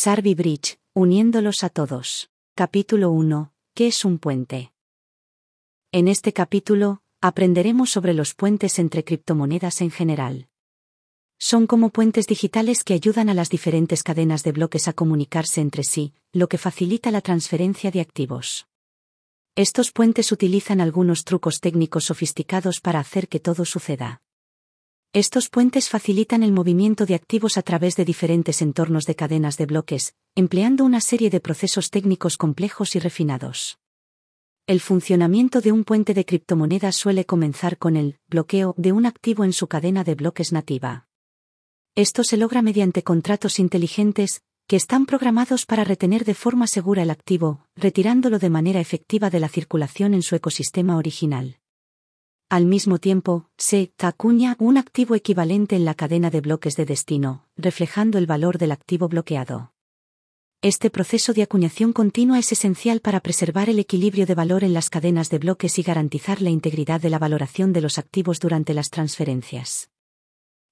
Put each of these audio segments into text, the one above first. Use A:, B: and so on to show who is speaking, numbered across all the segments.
A: Sarvi Bridge, uniéndolos a todos. Capítulo 1. ¿Qué es un puente? En este capítulo, aprenderemos sobre los puentes entre criptomonedas en general. Son como puentes digitales que ayudan a las diferentes cadenas de bloques a comunicarse entre sí, lo que facilita la transferencia de activos. Estos puentes utilizan algunos trucos técnicos sofisticados para hacer que todo suceda. Estos puentes facilitan el movimiento de activos a través de diferentes entornos de cadenas de bloques, empleando una serie de procesos técnicos complejos y refinados. El funcionamiento de un puente de criptomonedas suele comenzar con el bloqueo de un activo en su cadena de bloques nativa. Esto se logra mediante contratos inteligentes, que están programados para retener de forma segura el activo, retirándolo de manera efectiva de la circulación en su ecosistema original. Al mismo tiempo, se acuña un activo equivalente en la cadena de bloques de destino, reflejando el valor del activo bloqueado. Este proceso de acuñación continua es esencial para preservar el equilibrio de valor en las cadenas de bloques y garantizar la integridad de la valoración de los activos durante las transferencias.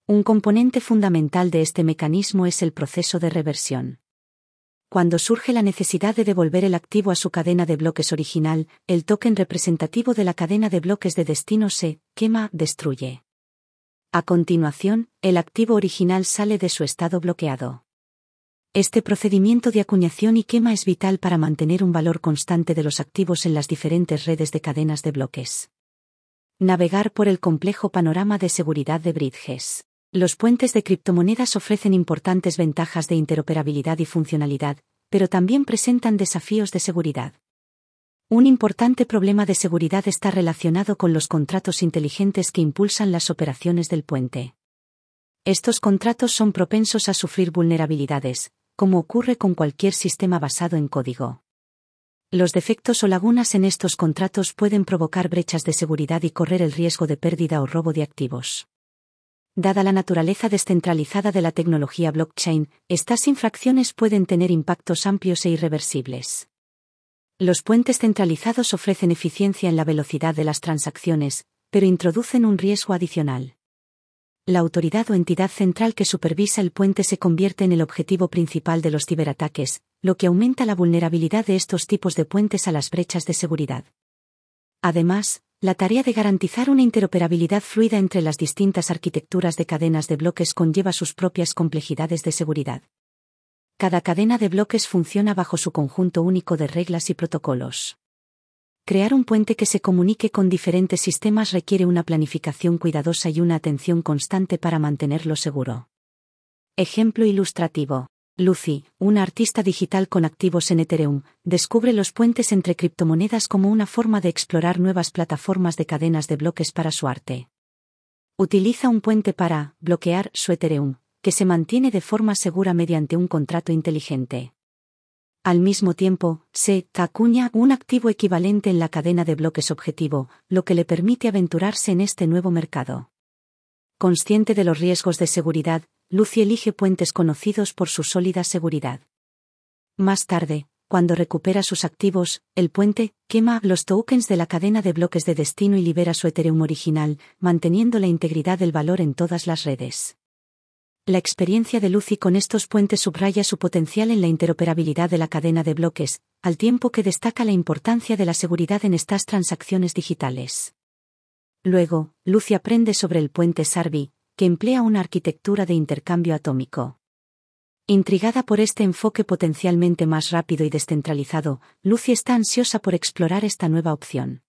A: Un componente fundamental de este mecanismo es el proceso de reversión. Cuando surge la necesidad de devolver el activo a su cadena de bloques original, el token representativo de la cadena de bloques de destino se quema, destruye. A continuación, el activo original sale de su estado bloqueado. Este procedimiento de acuñación y quema es vital para mantener un valor constante de los activos en las diferentes redes de cadenas de bloques. Navegar por el complejo panorama de seguridad de Bridges. Los puentes de criptomonedas ofrecen importantes ventajas de interoperabilidad y funcionalidad, pero también presentan desafíos de seguridad. Un importante problema de seguridad está relacionado con los contratos inteligentes que impulsan las operaciones del puente. Estos contratos son propensos a sufrir vulnerabilidades, como ocurre con cualquier sistema basado en código. Los defectos o lagunas en estos contratos pueden provocar brechas de seguridad y correr el riesgo de pérdida o robo de activos. Dada la naturaleza descentralizada de la tecnología blockchain, estas infracciones pueden tener impactos amplios e irreversibles. Los puentes centralizados ofrecen eficiencia en la velocidad de las transacciones, pero introducen un riesgo adicional. La autoridad o entidad central que supervisa el puente se convierte en el objetivo principal de los ciberataques, lo que aumenta la vulnerabilidad de estos tipos de puentes a las brechas de seguridad. Además, la tarea de garantizar una interoperabilidad fluida entre las distintas arquitecturas de cadenas de bloques conlleva sus propias complejidades de seguridad. Cada cadena de bloques funciona bajo su conjunto único de reglas y protocolos. Crear un puente que se comunique con diferentes sistemas requiere una planificación cuidadosa y una atención constante para mantenerlo seguro. Ejemplo ilustrativo. Lucy, una artista digital con activos en Ethereum, descubre los puentes entre criptomonedas como una forma de explorar nuevas plataformas de cadenas de bloques para su arte. Utiliza un puente para bloquear su Ethereum, que se mantiene de forma segura mediante un contrato inteligente. Al mismo tiempo, se acuña un activo equivalente en la cadena de bloques objetivo, lo que le permite aventurarse en este nuevo mercado. Consciente de los riesgos de seguridad, Lucy elige puentes conocidos por su sólida seguridad. Más tarde, cuando recupera sus activos, el puente quema los tokens de la cadena de bloques de destino y libera su Ethereum original, manteniendo la integridad del valor en todas las redes. La experiencia de Lucy con estos puentes subraya su potencial en la interoperabilidad de la cadena de bloques, al tiempo que destaca la importancia de la seguridad en estas transacciones digitales. Luego, Lucy aprende sobre el puente Sarvi, que emplea una arquitectura de intercambio atómico. Intrigada por este enfoque potencialmente más rápido y descentralizado, Lucy está ansiosa por explorar esta nueva opción.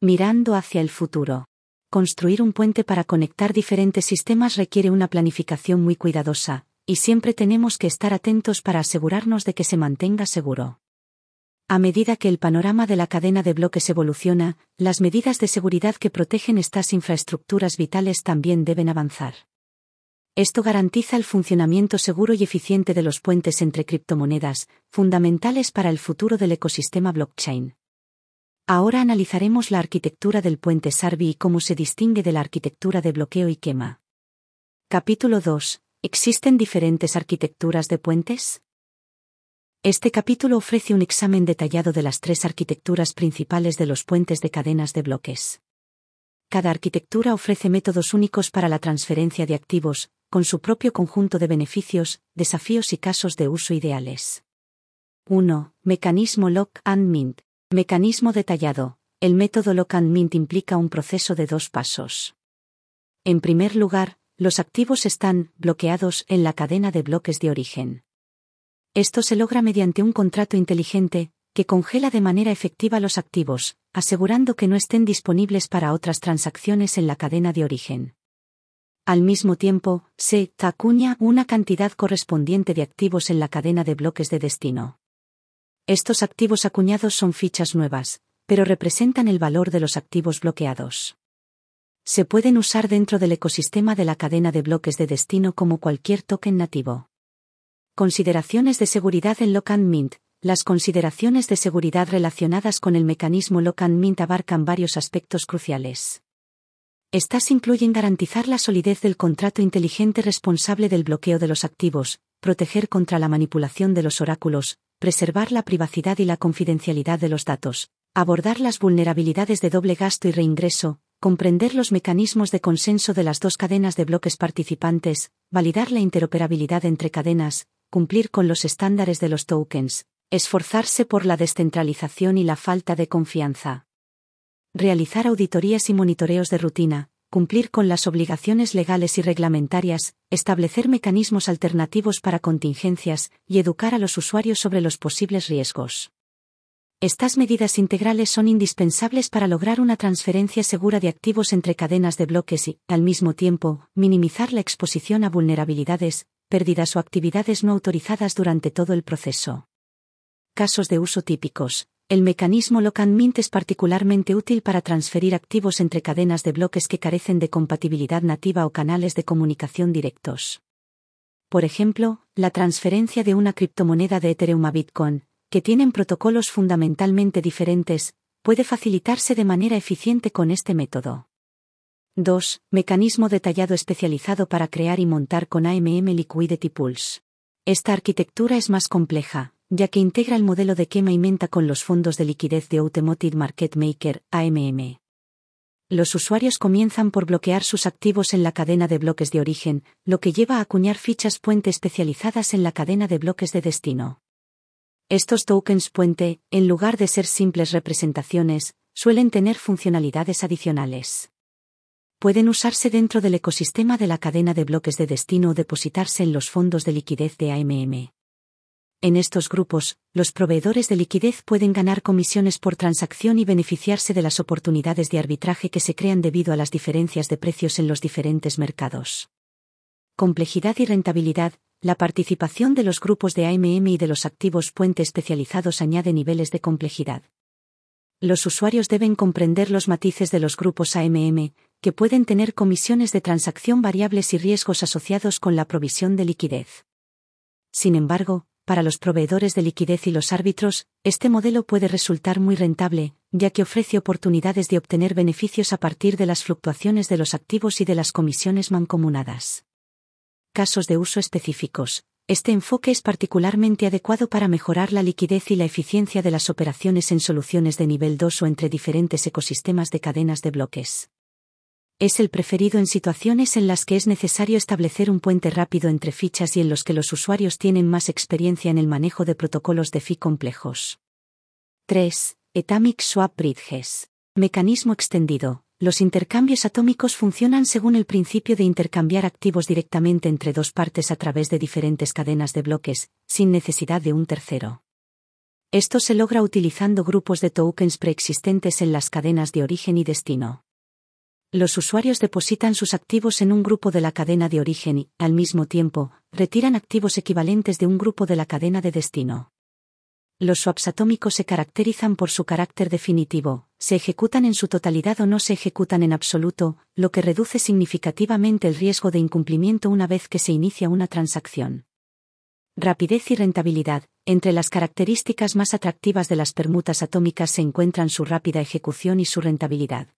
A: Mirando hacia el futuro. Construir un puente para conectar diferentes sistemas requiere una planificación muy cuidadosa, y siempre tenemos que estar atentos para asegurarnos de que se mantenga seguro. A medida que el panorama de la cadena de bloques evoluciona, las medidas de seguridad que protegen estas infraestructuras vitales también deben avanzar. Esto garantiza el funcionamiento seguro y eficiente de los puentes entre criptomonedas, fundamentales para el futuro del ecosistema blockchain. Ahora analizaremos la arquitectura del puente Sarvi y cómo se distingue de la arquitectura de bloqueo y quema. Capítulo 2. ¿Existen diferentes arquitecturas de puentes? Este capítulo ofrece un examen detallado de las tres arquitecturas principales de los puentes de cadenas de bloques. Cada arquitectura ofrece métodos únicos para la transferencia de activos, con su propio conjunto de beneficios, desafíos y casos de uso ideales. 1. Mecanismo Lock and Mint. Mecanismo detallado. El método Lock and Mint implica un proceso de dos pasos. En primer lugar, los activos están bloqueados en la cadena de bloques de origen. Esto se logra mediante un contrato inteligente, que congela de manera efectiva los activos, asegurando que no estén disponibles para otras transacciones en la cadena de origen. Al mismo tiempo, se acuña una cantidad correspondiente de activos en la cadena de bloques de destino. Estos activos acuñados son fichas nuevas, pero representan el valor de los activos bloqueados. Se pueden usar dentro del ecosistema de la cadena de bloques de destino como cualquier token nativo. Consideraciones de seguridad en Lock Mint. Las consideraciones de seguridad relacionadas con el mecanismo Lock and Mint abarcan varios aspectos cruciales. Estas incluyen garantizar la solidez del contrato inteligente responsable del bloqueo de los activos, proteger contra la manipulación de los oráculos, preservar la privacidad y la confidencialidad de los datos, abordar las vulnerabilidades de doble gasto y reingreso, comprender los mecanismos de consenso de las dos cadenas de bloques participantes, validar la interoperabilidad entre cadenas, cumplir con los estándares de los tokens, esforzarse por la descentralización y la falta de confianza. Realizar auditorías y monitoreos de rutina, cumplir con las obligaciones legales y reglamentarias, establecer mecanismos alternativos para contingencias y educar a los usuarios sobre los posibles riesgos. Estas medidas integrales son indispensables para lograr una transferencia segura de activos entre cadenas de bloques y, al mismo tiempo, minimizar la exposición a vulnerabilidades, pérdidas o actividades no autorizadas durante todo el proceso. Casos de uso típicos. El mecanismo Lock Mint es particularmente útil para transferir activos entre cadenas de bloques que carecen de compatibilidad nativa o canales de comunicación directos. Por ejemplo, la transferencia de una criptomoneda de Ethereum a Bitcoin, que tienen protocolos fundamentalmente diferentes, puede facilitarse de manera eficiente con este método. 2. Mecanismo detallado especializado para crear y montar con AMM Liquidity Pools. Esta arquitectura es más compleja, ya que integra el modelo de quema y menta con los fondos de liquidez de Automotive Market Maker, AMM. Los usuarios comienzan por bloquear sus activos en la cadena de bloques de origen, lo que lleva a acuñar fichas puente especializadas en la cadena de bloques de destino. Estos tokens puente, en lugar de ser simples representaciones, suelen tener funcionalidades adicionales pueden usarse dentro del ecosistema de la cadena de bloques de destino o depositarse en los fondos de liquidez de AMM. En estos grupos, los proveedores de liquidez pueden ganar comisiones por transacción y beneficiarse de las oportunidades de arbitraje que se crean debido a las diferencias de precios en los diferentes mercados. Complejidad y rentabilidad. La participación de los grupos de AMM y de los activos puente especializados añade niveles de complejidad. Los usuarios deben comprender los matices de los grupos AMM, que pueden tener comisiones de transacción variables y riesgos asociados con la provisión de liquidez. Sin embargo, para los proveedores de liquidez y los árbitros, este modelo puede resultar muy rentable, ya que ofrece oportunidades de obtener beneficios a partir de las fluctuaciones de los activos y de las comisiones mancomunadas. Casos de uso específicos. Este enfoque es particularmente adecuado para mejorar la liquidez y la eficiencia de las operaciones en soluciones de nivel 2 o entre diferentes ecosistemas de cadenas de bloques es el preferido en situaciones en las que es necesario establecer un puente rápido entre fichas y en los que los usuarios tienen más experiencia en el manejo de protocolos de FI complejos. 3. Atomic Swap Bridges. Mecanismo extendido. Los intercambios atómicos funcionan según el principio de intercambiar activos directamente entre dos partes a través de diferentes cadenas de bloques, sin necesidad de un tercero. Esto se logra utilizando grupos de tokens preexistentes en las cadenas de origen y destino los usuarios depositan sus activos en un grupo de la cadena de origen y, al mismo tiempo, retiran activos equivalentes de un grupo de la cadena de destino. Los swaps atómicos se caracterizan por su carácter definitivo, se ejecutan en su totalidad o no se ejecutan en absoluto, lo que reduce significativamente el riesgo de incumplimiento una vez que se inicia una transacción. Rapidez y rentabilidad. Entre las características más atractivas de las permutas atómicas se encuentran su rápida ejecución y su rentabilidad.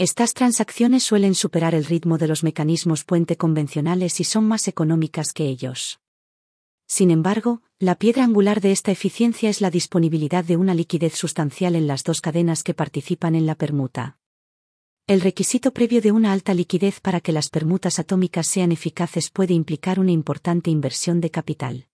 A: Estas transacciones suelen superar el ritmo de los mecanismos puente convencionales y son más económicas que ellos. Sin embargo, la piedra angular de esta eficiencia es la disponibilidad de una liquidez sustancial en las dos cadenas que participan en la permuta. El requisito previo de una alta liquidez para que las permutas atómicas sean eficaces puede implicar una importante inversión de capital.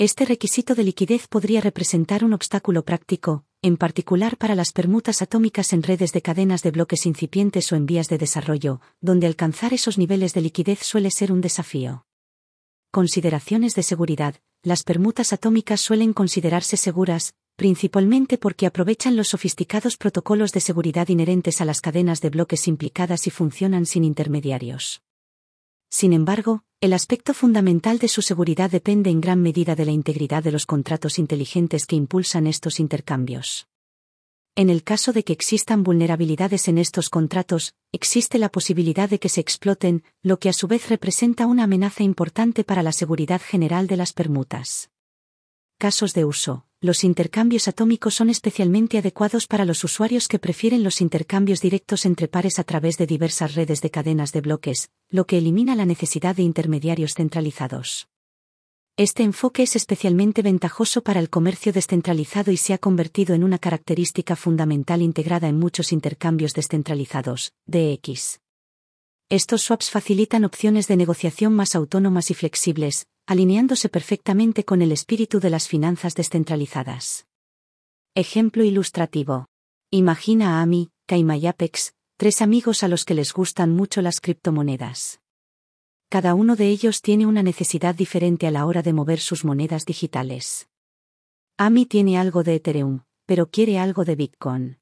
A: Este requisito de liquidez podría representar un obstáculo práctico, en particular para las permutas atómicas en redes de cadenas de bloques incipientes o en vías de desarrollo, donde alcanzar esos niveles de liquidez suele ser un desafío. Consideraciones de seguridad. Las permutas atómicas suelen considerarse seguras, principalmente porque aprovechan los sofisticados protocolos de seguridad inherentes a las cadenas de bloques implicadas y funcionan sin intermediarios. Sin embargo, el aspecto fundamental de su seguridad depende en gran medida de la integridad de los contratos inteligentes que impulsan estos intercambios. En el caso de que existan vulnerabilidades en estos contratos, existe la posibilidad de que se exploten, lo que a su vez representa una amenaza importante para la seguridad general de las permutas. Casos de uso. Los intercambios atómicos son especialmente adecuados para los usuarios que prefieren los intercambios directos entre pares a través de diversas redes de cadenas de bloques, lo que elimina la necesidad de intermediarios centralizados. Este enfoque es especialmente ventajoso para el comercio descentralizado y se ha convertido en una característica fundamental integrada en muchos intercambios descentralizados, DX. Estos swaps facilitan opciones de negociación más autónomas y flexibles, alineándose perfectamente con el espíritu de las finanzas descentralizadas. Ejemplo ilustrativo. Imagina a Ami, Kaima y Apex, tres amigos a los que les gustan mucho las criptomonedas. Cada uno de ellos tiene una necesidad diferente a la hora de mover sus monedas digitales. Ami tiene algo de Ethereum, pero quiere algo de Bitcoin.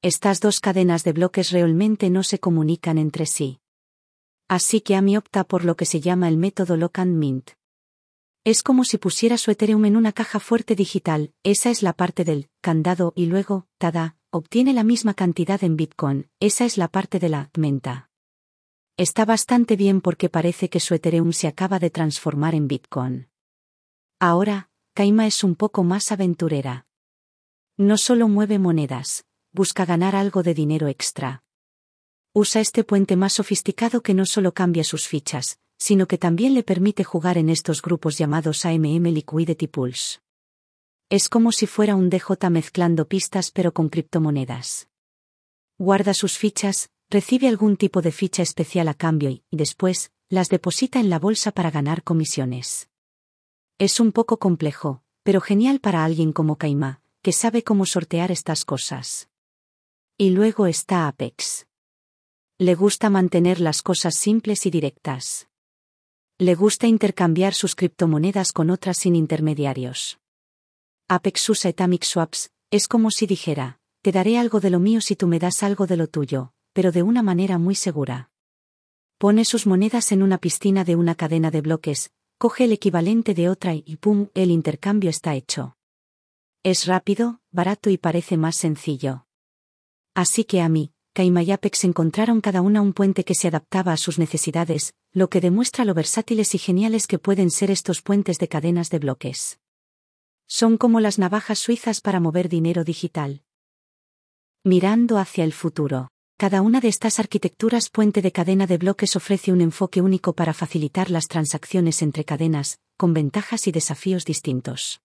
A: Estas dos cadenas de bloques realmente no se comunican entre sí. Así que Ami opta por lo que se llama el método Lock and Mint. Es como si pusiera su Ethereum en una caja fuerte digital, esa es la parte del candado y luego, tada, obtiene la misma cantidad en Bitcoin, esa es la parte de la menta. Está bastante bien porque parece que su Ethereum se acaba de transformar en Bitcoin. Ahora, Kaima es un poco más aventurera. No solo mueve monedas, busca ganar algo de dinero extra. Usa este puente más sofisticado que no solo cambia sus fichas, sino que también le permite jugar en estos grupos llamados AMM Liquidity Pools. Es como si fuera un DJ mezclando pistas pero con criptomonedas. Guarda sus fichas, recibe algún tipo de ficha especial a cambio y, después, las deposita en la bolsa para ganar comisiones. Es un poco complejo, pero genial para alguien como Kaima, que sabe cómo sortear estas cosas. Y luego está Apex. Le gusta mantener las cosas simples y directas. Le gusta intercambiar sus criptomonedas con otras sin intermediarios. Apex usa Atomic Swaps, es como si dijera, te daré algo de lo mío si tú me das algo de lo tuyo, pero de una manera muy segura. Pone sus monedas en una piscina de una cadena de bloques, coge el equivalente de otra y ¡pum! el intercambio está hecho. Es rápido, barato y parece más sencillo. Así que a mí, Apex encontraron cada una un puente que se adaptaba a sus necesidades, lo que demuestra lo versátiles y geniales que pueden ser estos puentes de cadenas de bloques. Son como las navajas suizas para mover dinero digital. Mirando hacia el futuro. Cada una de estas arquitecturas puente de cadena de bloques ofrece un enfoque único para facilitar las transacciones entre cadenas, con ventajas y desafíos distintos.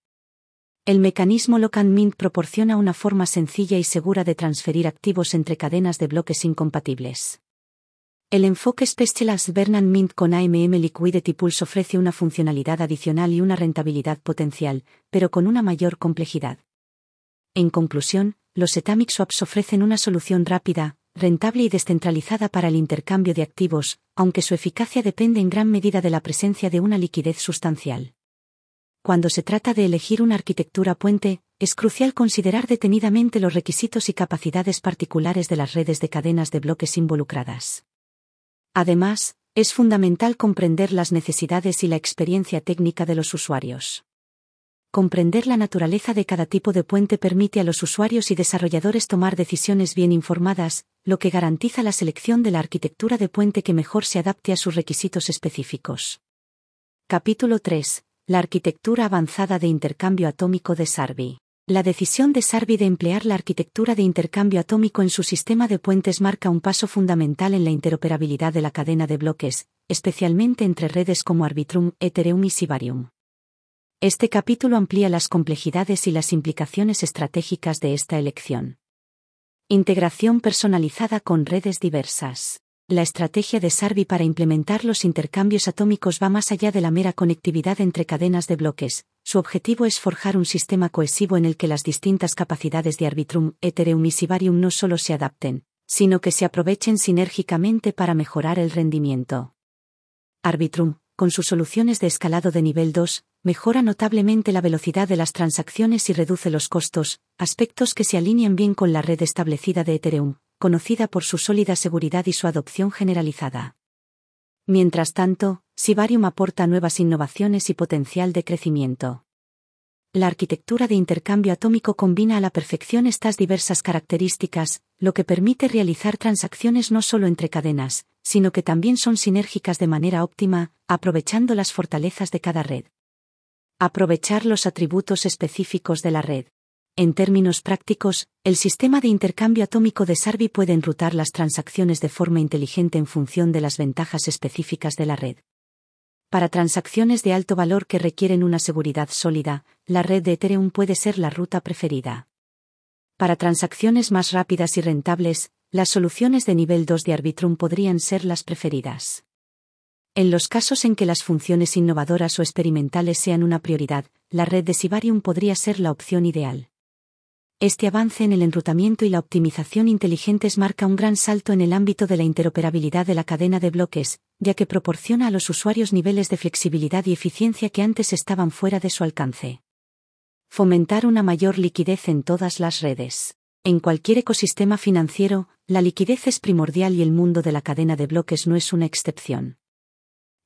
A: El mecanismo Lock and Mint proporciona una forma sencilla y segura de transferir activos entre cadenas de bloques incompatibles. El enfoque Specialized Bernard Mint con AMM Liquidity Pools ofrece una funcionalidad adicional y una rentabilidad potencial, pero con una mayor complejidad. En conclusión, los Atomic Swaps ofrecen una solución rápida, rentable y descentralizada para el intercambio de activos, aunque su eficacia depende en gran medida de la presencia de una liquidez sustancial cuando se trata de elegir una arquitectura puente, es crucial considerar detenidamente los requisitos y capacidades particulares de las redes de cadenas de bloques involucradas. Además, es fundamental comprender las necesidades y la experiencia técnica de los usuarios. Comprender la naturaleza de cada tipo de puente permite a los usuarios y desarrolladores tomar decisiones bien informadas, lo que garantiza la selección de la arquitectura de puente que mejor se adapte a sus requisitos específicos. Capítulo 3 la arquitectura avanzada de intercambio atómico de Sarbi. La decisión de Sarbi de emplear la arquitectura de intercambio atómico en su sistema de puentes marca un paso fundamental en la interoperabilidad de la cadena de bloques, especialmente entre redes como Arbitrum, Ethereum y Sibarium. Este capítulo amplía las complejidades y las implicaciones estratégicas de esta elección. Integración personalizada con redes diversas. La estrategia de Sarvi para implementar los intercambios atómicos va más allá de la mera conectividad entre cadenas de bloques. Su objetivo es forjar un sistema cohesivo en el que las distintas capacidades de Arbitrum, Ethereum y Sibarium no solo se adapten, sino que se aprovechen sinérgicamente para mejorar el rendimiento. Arbitrum, con sus soluciones de escalado de nivel 2, mejora notablemente la velocidad de las transacciones y reduce los costos, aspectos que se alinean bien con la red establecida de Ethereum, conocida por su sólida seguridad y su adopción generalizada. Mientras tanto, Sibarium aporta nuevas innovaciones y potencial de crecimiento. La arquitectura de intercambio atómico combina a la perfección estas diversas características, lo que permite realizar transacciones no solo entre cadenas, sino que también son sinérgicas de manera óptima, aprovechando las fortalezas de cada red. Aprovechar los atributos específicos de la red. En términos prácticos, el sistema de intercambio atómico de Sarvi puede enrutar las transacciones de forma inteligente en función de las ventajas específicas de la red. Para transacciones de alto valor que requieren una seguridad sólida, la red de Ethereum puede ser la ruta preferida. Para transacciones más rápidas y rentables, las soluciones de nivel 2 de Arbitrum podrían ser las preferidas. En los casos en que las funciones innovadoras o experimentales sean una prioridad, la red de Sibarium podría ser la opción ideal. Este avance en el enrutamiento y la optimización inteligentes marca un gran salto en el ámbito de la interoperabilidad de la cadena de bloques, ya que proporciona a los usuarios niveles de flexibilidad y eficiencia que antes estaban fuera de su alcance. Fomentar una mayor liquidez en todas las redes. En cualquier ecosistema financiero, la liquidez es primordial y el mundo de la cadena de bloques no es una excepción.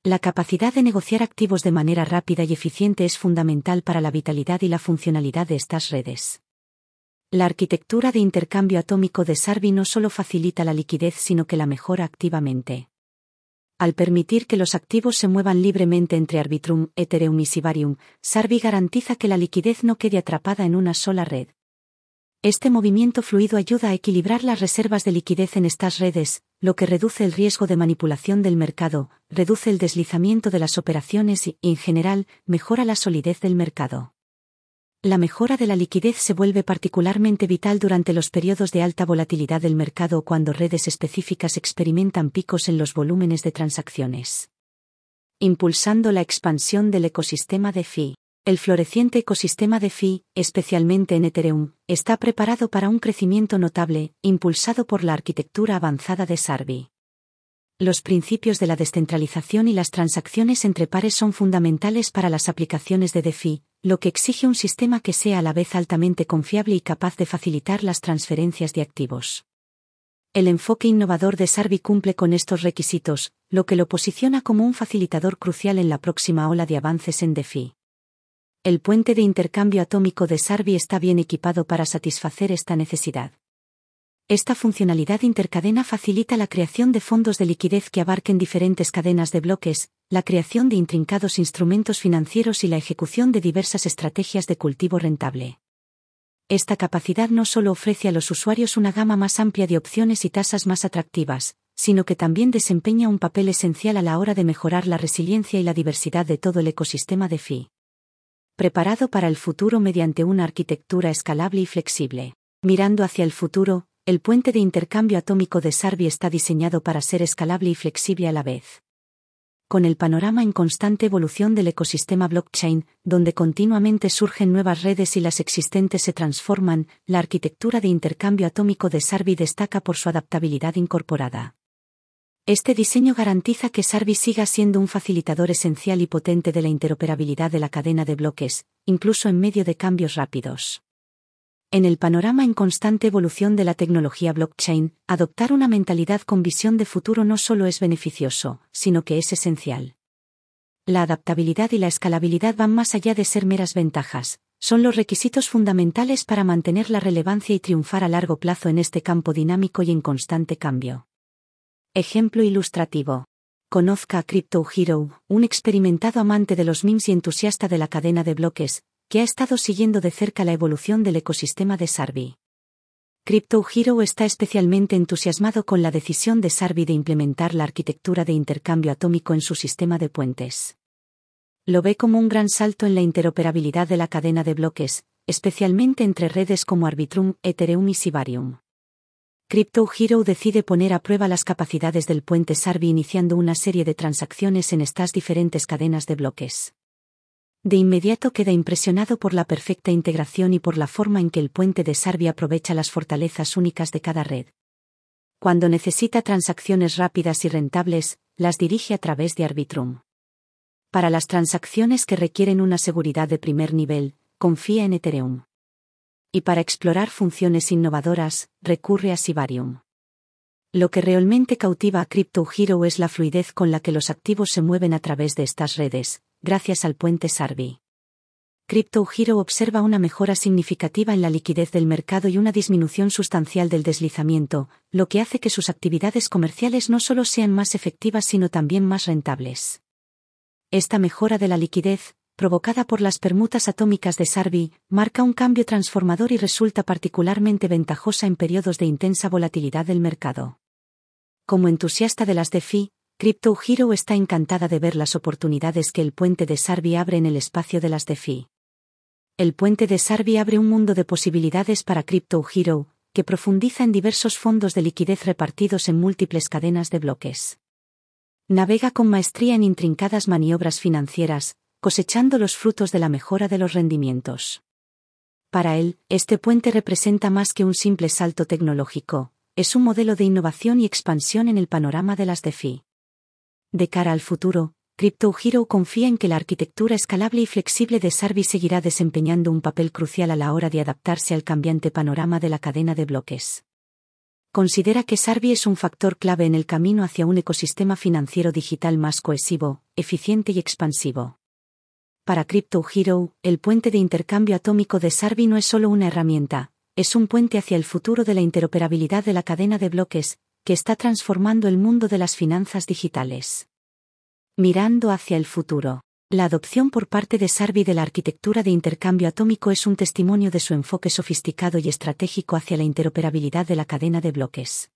A: La capacidad de negociar activos de manera rápida y eficiente es fundamental para la vitalidad y la funcionalidad de estas redes. La arquitectura de intercambio atómico de Sarvi no solo facilita la liquidez sino que la mejora activamente. Al permitir que los activos se muevan libremente entre Arbitrum, Ethereum y Sibarium, Sarvi garantiza que la liquidez no quede atrapada en una sola red. Este movimiento fluido ayuda a equilibrar las reservas de liquidez en estas redes, lo que reduce el riesgo de manipulación del mercado, reduce el deslizamiento de las operaciones y, en general, mejora la solidez del mercado. La mejora de la liquidez se vuelve particularmente vital durante los periodos de alta volatilidad del mercado o cuando redes específicas experimentan picos en los volúmenes de transacciones. Impulsando la expansión del ecosistema de FI. El floreciente ecosistema de FI, especialmente en Ethereum, está preparado para un crecimiento notable, impulsado por la arquitectura avanzada de Sarvi. Los principios de la descentralización y las transacciones entre pares son fundamentales para las aplicaciones de DeFi, lo que exige un sistema que sea a la vez altamente confiable y capaz de facilitar las transferencias de activos. El enfoque innovador de Sarvi cumple con estos requisitos, lo que lo posiciona como un facilitador crucial en la próxima ola de avances en DeFi. El puente de intercambio atómico de Sarvi está bien equipado para satisfacer esta necesidad. Esta funcionalidad intercadena facilita la creación de fondos de liquidez que abarquen diferentes cadenas de bloques, la creación de intrincados instrumentos financieros y la ejecución de diversas estrategias de cultivo rentable. Esta capacidad no solo ofrece a los usuarios una gama más amplia de opciones y tasas más atractivas, sino que también desempeña un papel esencial a la hora de mejorar la resiliencia y la diversidad de todo el ecosistema de FI. Preparado para el futuro mediante una arquitectura escalable y flexible. Mirando hacia el futuro, el puente de intercambio atómico de Sarvi está diseñado para ser escalable y flexible a la vez. Con el panorama en constante evolución del ecosistema blockchain, donde continuamente surgen nuevas redes y las existentes se transforman, la arquitectura de intercambio atómico de Sarvi destaca por su adaptabilidad incorporada. Este diseño garantiza que Sarvi siga siendo un facilitador esencial y potente de la interoperabilidad de la cadena de bloques, incluso en medio de cambios rápidos. En el panorama en constante evolución de la tecnología blockchain, adoptar una mentalidad con visión de futuro no solo es beneficioso, sino que es esencial. La adaptabilidad y la escalabilidad van más allá de ser meras ventajas, son los requisitos fundamentales para mantener la relevancia y triunfar a largo plazo en este campo dinámico y en constante cambio. Ejemplo ilustrativo. Conozca a Crypto Hero, un experimentado amante de los memes y entusiasta de la cadena de bloques, que ha estado siguiendo de cerca la evolución del ecosistema de Sarvi. Crypto Hero está especialmente entusiasmado con la decisión de Sarvi de implementar la arquitectura de intercambio atómico en su sistema de puentes. Lo ve como un gran salto en la interoperabilidad de la cadena de bloques, especialmente entre redes como Arbitrum, Ethereum y Sibarium. Crypto Hero decide poner a prueba las capacidades del puente Sarbi iniciando una serie de transacciones en estas diferentes cadenas de bloques. De inmediato queda impresionado por la perfecta integración y por la forma en que el puente de Sarbi aprovecha las fortalezas únicas de cada red. Cuando necesita transacciones rápidas y rentables, las dirige a través de Arbitrum. Para las transacciones que requieren una seguridad de primer nivel, confía en Ethereum. Y para explorar funciones innovadoras, recurre a Sibarium. Lo que realmente cautiva a Crypto Hero es la fluidez con la que los activos se mueven a través de estas redes, gracias al puente Sarbi. Crypto Hero observa una mejora significativa en la liquidez del mercado y una disminución sustancial del deslizamiento, lo que hace que sus actividades comerciales no solo sean más efectivas sino también más rentables. Esta mejora de la liquidez, provocada por las permutas atómicas de Sarbi, marca un cambio transformador y resulta particularmente ventajosa en periodos de intensa volatilidad del mercado. Como entusiasta de las DeFi, Crypto Hero está encantada de ver las oportunidades que el puente de Sarbi abre en el espacio de las DeFi. El puente de Sarbi abre un mundo de posibilidades para Crypto Hero, que profundiza en diversos fondos de liquidez repartidos en múltiples cadenas de bloques. Navega con maestría en intrincadas maniobras financieras, cosechando los frutos de la mejora de los rendimientos. Para él, este puente representa más que un simple salto tecnológico, es un modelo de innovación y expansión en el panorama de las DeFi. De cara al futuro, Crypto Hero confía en que la arquitectura escalable y flexible de Sarbi seguirá desempeñando un papel crucial a la hora de adaptarse al cambiante panorama de la cadena de bloques. Considera que Sarbi es un factor clave en el camino hacia un ecosistema financiero digital más cohesivo, eficiente y expansivo. Para Crypto Hero, el puente de intercambio atómico de Sarbi no es solo una herramienta, es un puente hacia el futuro de la interoperabilidad de la cadena de bloques, que está transformando el mundo de las finanzas digitales. Mirando hacia el futuro. La adopción por parte de Sarbi de la arquitectura de intercambio atómico es un testimonio de su enfoque sofisticado y estratégico hacia la interoperabilidad de la cadena de bloques.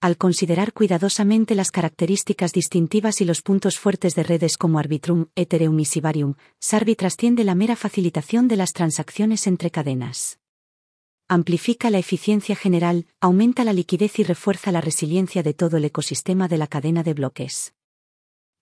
A: Al considerar cuidadosamente las características distintivas y los puntos fuertes de redes como Arbitrum, Ethereum y Sibarium, Sarbi trasciende la mera facilitación de las transacciones entre cadenas amplifica la eficiencia general, aumenta la liquidez y refuerza la resiliencia de todo el ecosistema de la cadena de bloques.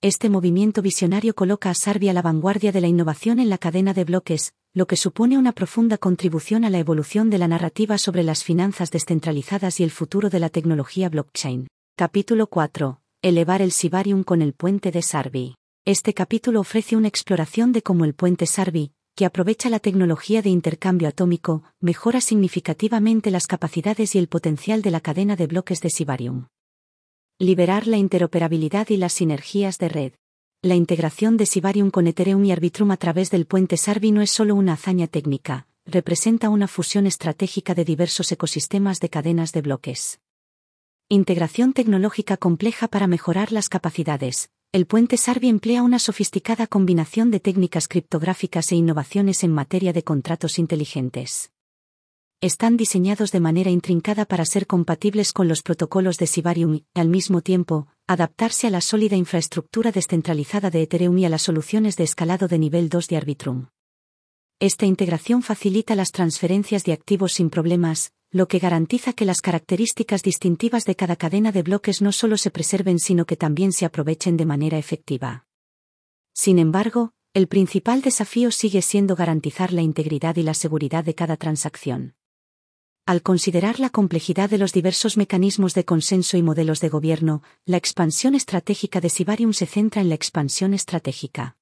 A: Este movimiento visionario coloca a Sarbi a la vanguardia de la innovación en la cadena de bloques, lo que supone una profunda contribución a la evolución de la narrativa sobre las finanzas descentralizadas y el futuro de la tecnología blockchain. Capítulo 4. Elevar el Sibarium con el puente de Sarbi. Este capítulo ofrece una exploración de cómo el puente Sarbi, que aprovecha la tecnología de intercambio atómico, mejora significativamente las capacidades y el potencial de la cadena de bloques de Sibarium. Liberar la interoperabilidad y las sinergias de red. La integración de Sibarium con Ethereum y Arbitrum a través del puente Sarbi no es solo una hazaña técnica, representa una fusión estratégica de diversos ecosistemas de cadenas de bloques. Integración tecnológica compleja para mejorar las capacidades, el puente Sarbi emplea una sofisticada combinación de técnicas criptográficas e innovaciones en materia de contratos inteligentes. Están diseñados de manera intrincada para ser compatibles con los protocolos de Sibarium y, al mismo tiempo, adaptarse a la sólida infraestructura descentralizada de Ethereum y a las soluciones de escalado de nivel 2 de Arbitrum. Esta integración facilita las transferencias de activos sin problemas, lo que garantiza que las características distintivas de cada cadena de bloques no solo se preserven sino que también se aprovechen de manera efectiva. Sin embargo, el principal desafío sigue siendo garantizar la integridad y la seguridad de cada transacción. Al considerar la complejidad de los diversos mecanismos de consenso y modelos de gobierno, la expansión estratégica de Sibarium se centra en la expansión estratégica.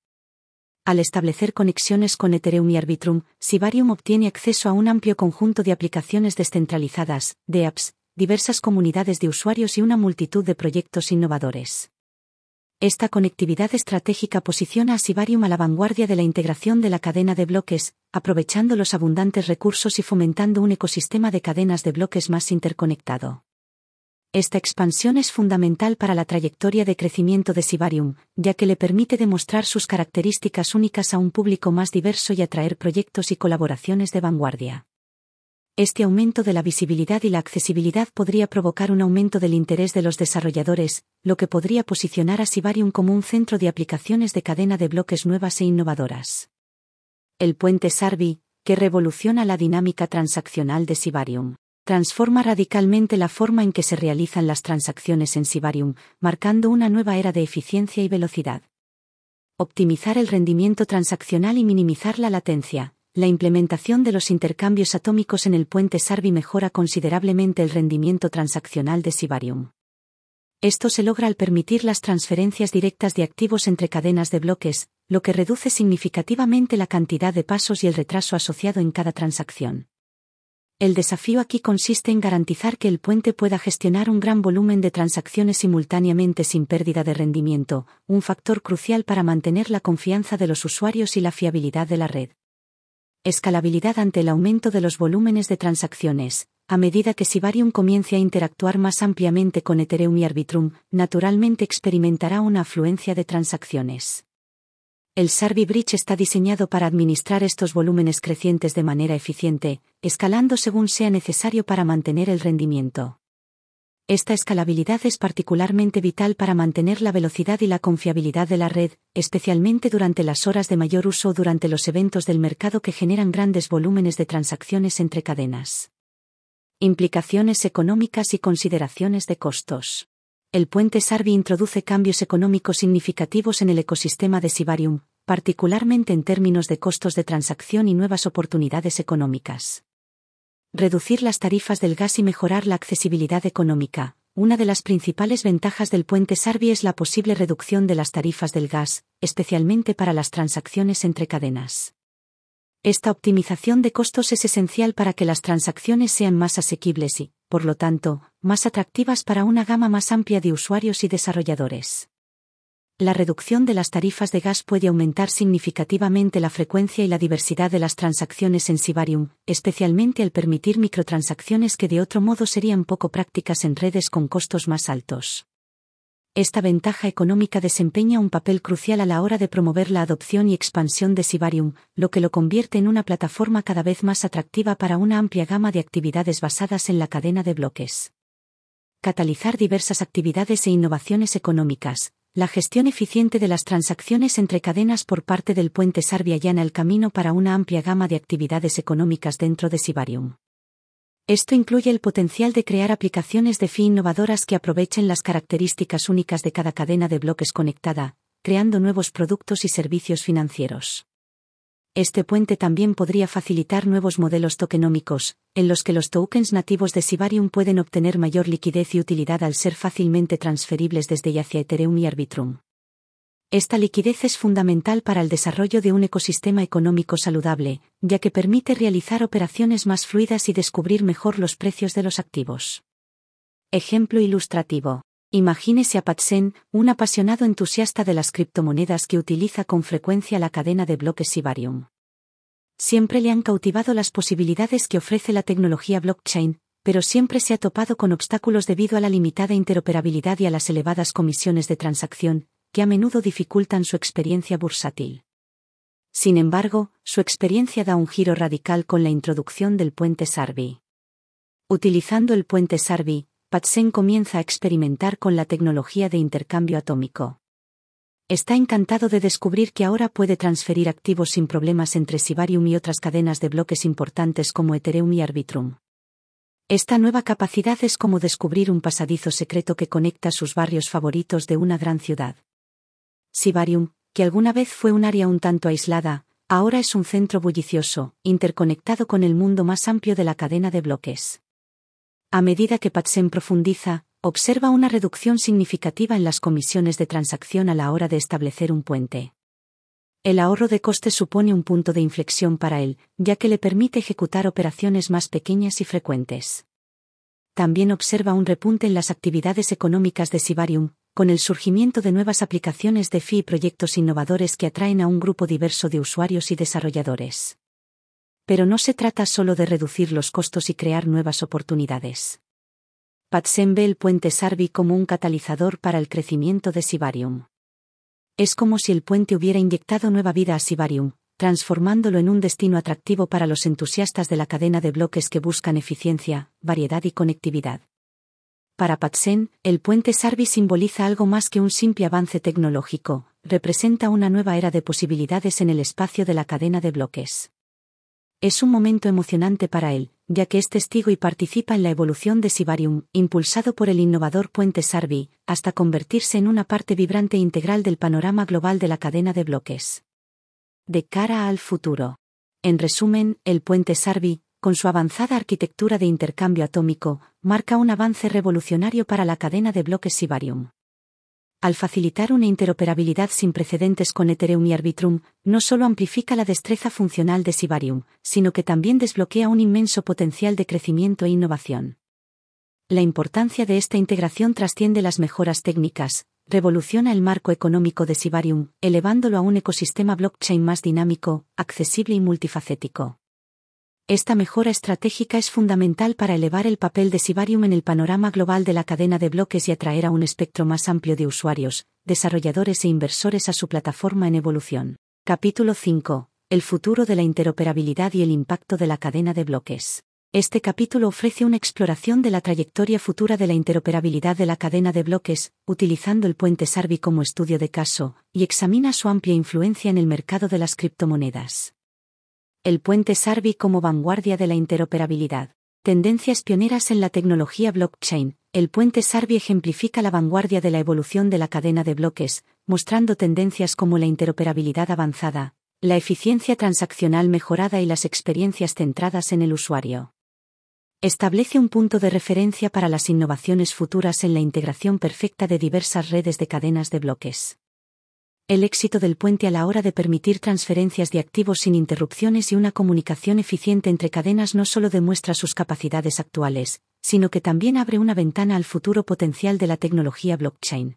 A: Al establecer conexiones con Ethereum y Arbitrum, Sibarium obtiene acceso a un amplio conjunto de aplicaciones descentralizadas, de apps, diversas comunidades de usuarios y una multitud de proyectos innovadores. Esta conectividad estratégica posiciona a Sibarium a la vanguardia de la integración de la cadena de bloques, aprovechando los abundantes recursos y fomentando un ecosistema de cadenas de bloques más interconectado. Esta expansión es fundamental para la trayectoria de crecimiento de Sibarium, ya que le permite demostrar sus características únicas a un público más diverso y atraer proyectos y colaboraciones de vanguardia. Este aumento de la visibilidad y la accesibilidad podría provocar un aumento del interés de los desarrolladores, lo que podría posicionar a Sibarium como un centro de aplicaciones de cadena de bloques nuevas e innovadoras. El puente Sarbi, que revoluciona la dinámica transaccional de Sibarium. Transforma radicalmente la forma en que se realizan las transacciones en Sibarium, marcando una nueva era de eficiencia y velocidad. Optimizar el rendimiento transaccional y minimizar la latencia. La implementación de los intercambios atómicos en el puente Sarvi mejora considerablemente el rendimiento transaccional de Sibarium. Esto se logra al permitir las transferencias directas de activos entre cadenas de bloques, lo que reduce significativamente la cantidad de pasos y el retraso asociado en cada transacción. El desafío aquí consiste en garantizar que el puente pueda gestionar un gran volumen de transacciones simultáneamente sin pérdida de rendimiento, un factor crucial para mantener la confianza de los usuarios y la fiabilidad de la red. Escalabilidad ante el aumento de los volúmenes de transacciones. A medida que Sibarium comience a interactuar más ampliamente con Ethereum y Arbitrum, naturalmente experimentará una afluencia de transacciones. El Sarvi Bridge está diseñado para administrar estos volúmenes crecientes de manera eficiente, escalando según sea necesario para mantener el rendimiento. Esta escalabilidad es particularmente vital para mantener la velocidad y la confiabilidad de la red, especialmente durante las horas de mayor uso o durante los eventos del mercado que generan grandes volúmenes de transacciones entre cadenas. Implicaciones económicas y consideraciones de costos el puente Sarvi introduce cambios económicos significativos en el ecosistema de Sibarium, particularmente en términos de costos de transacción y nuevas oportunidades económicas. Reducir las tarifas del gas y mejorar la accesibilidad económica. Una de las principales ventajas del puente Sarvi es la posible reducción de las tarifas del gas, especialmente para las transacciones entre cadenas. Esta optimización de costos es esencial para que las transacciones sean más asequibles y, por lo tanto, más atractivas para una gama más amplia de usuarios y desarrolladores. La reducción de las tarifas de gas puede aumentar significativamente la frecuencia y la diversidad de las transacciones en Sibarium, especialmente al permitir microtransacciones que de otro modo serían poco prácticas en redes con costos más altos. Esta ventaja económica desempeña un papel crucial a la hora de promover la adopción y expansión de Sibarium, lo que lo convierte en una plataforma cada vez más atractiva para una amplia gama de actividades basadas en la cadena de bloques. Catalizar diversas actividades e innovaciones económicas. La gestión eficiente de las transacciones entre cadenas por parte del puente Sarvia llana el camino para una amplia gama de actividades económicas dentro de Sibarium. Esto incluye el potencial de crear aplicaciones de FI innovadoras que aprovechen las características únicas de cada cadena de bloques conectada, creando nuevos productos y servicios financieros. Este puente también podría facilitar nuevos modelos tokenómicos, en los que los tokens nativos de Sibarium pueden obtener mayor liquidez y utilidad al ser fácilmente transferibles desde y hacia Ethereum y Arbitrum. Esta liquidez es fundamental para el desarrollo de un ecosistema económico saludable, ya que permite realizar operaciones más fluidas y descubrir mejor los precios de los activos. Ejemplo ilustrativo. Imagínese a Patsen, un apasionado entusiasta de las criptomonedas que utiliza con frecuencia la cadena de bloques Sibarium. Siempre le han cautivado las posibilidades que ofrece la tecnología blockchain, pero siempre se ha topado con obstáculos debido a la limitada interoperabilidad y a las elevadas comisiones de transacción, que a menudo dificultan su experiencia bursátil. Sin embargo, su experiencia da un giro radical con la introducción del puente Sarvi. Utilizando el puente Sarvi, Patsen comienza a experimentar con la tecnología de intercambio atómico. Está encantado de descubrir que ahora puede transferir activos sin problemas entre Sibarium y otras cadenas de bloques importantes como Ethereum y Arbitrum. Esta nueva capacidad es como descubrir un pasadizo secreto que conecta sus barrios favoritos de una gran ciudad. Sibarium, que alguna vez fue un área un tanto aislada, ahora es un centro bullicioso, interconectado con el mundo más amplio de la cadena de bloques. A medida que Patsen profundiza, observa una reducción significativa en las comisiones de transacción a la hora de establecer un puente. El ahorro de costes supone un punto de inflexión para él, ya que le permite ejecutar operaciones más pequeñas y frecuentes. También observa un repunte en las actividades económicas de Sibarium, con el surgimiento de nuevas aplicaciones de FI y proyectos innovadores que atraen a un grupo diverso de usuarios y desarrolladores. Pero no se trata solo de reducir los costos y crear nuevas oportunidades. Patsen ve el puente Sarvi como un catalizador para el crecimiento de Sibarium. Es como si el puente hubiera inyectado nueva vida a Sibarium, transformándolo en un destino atractivo para los entusiastas de la cadena de bloques que buscan eficiencia, variedad y conectividad. Para Patsen, el puente Sarvi simboliza algo más que un simple avance tecnológico, representa una nueva era de posibilidades en el espacio de la cadena de bloques. Es un momento emocionante para él, ya que es testigo y participa en la evolución de Sibarium, impulsado por el innovador puente Sarvi, hasta convertirse en una parte vibrante e integral del panorama global de la cadena de bloques. De cara al futuro. En resumen, el puente Sarvi, con su avanzada arquitectura de intercambio atómico, marca un avance revolucionario para la cadena de bloques Sibarium. Al facilitar una interoperabilidad sin precedentes con Ethereum y Arbitrum, no solo amplifica la destreza funcional de Sibarium, sino que también desbloquea un inmenso potencial de crecimiento e innovación. La importancia de esta integración trasciende las mejoras técnicas, revoluciona el marco económico de Sibarium, elevándolo a un ecosistema blockchain más dinámico, accesible y multifacético. Esta mejora estratégica es fundamental para elevar el papel de Sibarium en el panorama global de la cadena de bloques y atraer a un espectro más amplio de usuarios, desarrolladores e inversores a su plataforma en evolución. Capítulo 5. El futuro de la interoperabilidad y el impacto de la cadena de bloques. Este capítulo ofrece una exploración de la trayectoria futura de la interoperabilidad de la cadena de bloques, utilizando el puente Sarvi como estudio de caso, y examina su amplia influencia en el mercado de las criptomonedas. El puente Sarvi como vanguardia de la interoperabilidad. Tendencias pioneras en la tecnología blockchain. El puente Sarvi ejemplifica la vanguardia de la evolución de la cadena de bloques, mostrando tendencias como la interoperabilidad avanzada, la eficiencia transaccional mejorada y las experiencias centradas en el usuario. Establece un punto de referencia para las innovaciones futuras en la integración perfecta de diversas redes de cadenas de bloques. El éxito del puente a la hora de permitir transferencias de activos sin interrupciones y una comunicación eficiente entre cadenas no solo demuestra sus capacidades actuales, sino que también abre una ventana al futuro potencial de la tecnología blockchain.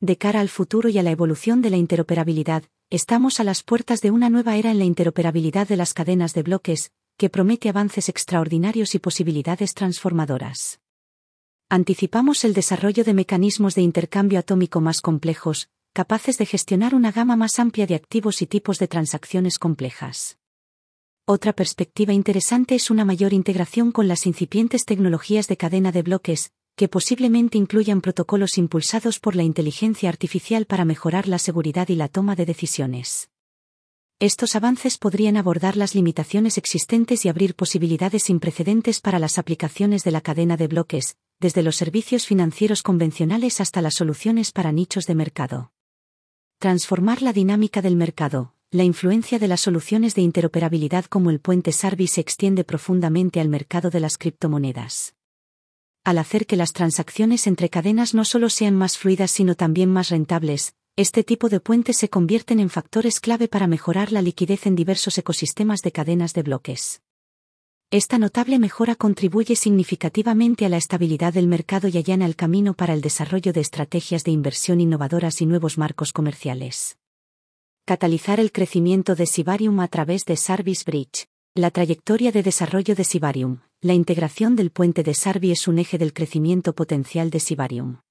A: De cara al futuro y a la evolución de la interoperabilidad, estamos a las puertas de una nueva era en la interoperabilidad de las cadenas de bloques, que promete avances extraordinarios y posibilidades transformadoras. Anticipamos el desarrollo de mecanismos de intercambio atómico más complejos, capaces de gestionar una gama más amplia de activos y tipos de transacciones complejas. Otra perspectiva interesante es una mayor integración con las incipientes tecnologías de cadena de bloques, que posiblemente incluyan protocolos impulsados por la inteligencia artificial para mejorar la seguridad y la toma de decisiones. Estos avances podrían abordar las limitaciones existentes y abrir posibilidades sin precedentes para las aplicaciones de la cadena de bloques, desde los servicios financieros convencionales hasta las soluciones para nichos de mercado. Transformar la dinámica del mercado. La influencia de las soluciones de interoperabilidad como el puente Sarvi se extiende profundamente al mercado de las criptomonedas. Al hacer que las transacciones entre cadenas no solo sean más fluidas sino también más rentables, este tipo de puentes se convierten en factores clave para mejorar la liquidez en diversos ecosistemas de cadenas de bloques. Esta notable mejora contribuye significativamente a la estabilidad del mercado y allana el camino para el desarrollo de estrategias de inversión innovadoras y nuevos marcos comerciales. Catalizar el crecimiento de Sibarium a través de Service Bridge. La trayectoria de desarrollo de Sibarium. La integración del puente de Sarvi es un eje del crecimiento potencial de Sibarium.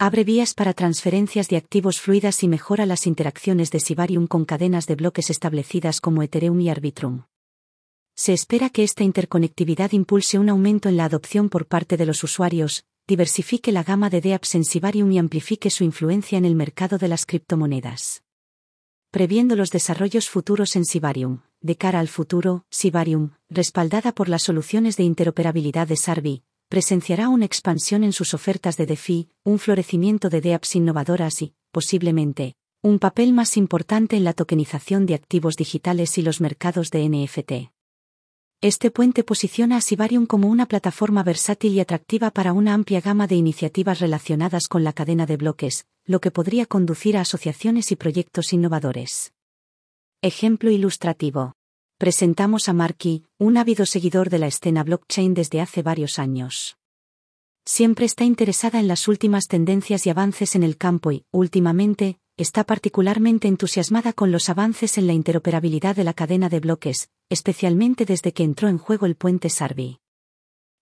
A: Abre vías para transferencias de activos fluidas y mejora las interacciones de Sibarium con cadenas de bloques establecidas como Ethereum y Arbitrum se espera que esta interconectividad impulse un aumento en la adopción por parte de los usuarios, diversifique la gama de DApps en Sibarium y amplifique su influencia en el mercado de las criptomonedas. Previendo los desarrollos futuros en Sibarium, de cara al futuro, Sibarium, respaldada por las soluciones de interoperabilidad de Sarvi, presenciará una expansión en sus ofertas de DeFi, un florecimiento de DApps innovadoras y, posiblemente, un papel más importante en la tokenización de activos digitales y los mercados de NFT. Este puente posiciona a Sibarium como una plataforma versátil y atractiva para una amplia gama de iniciativas relacionadas con la cadena de bloques, lo que podría conducir a asociaciones y proyectos innovadores. Ejemplo ilustrativo. Presentamos a Marky, un ávido seguidor de la escena blockchain desde hace varios años. Siempre está interesada en las últimas tendencias y avances en el campo y, últimamente, está particularmente entusiasmada con los avances en la interoperabilidad de la cadena de bloques, especialmente desde que entró en juego el puente Sarvi.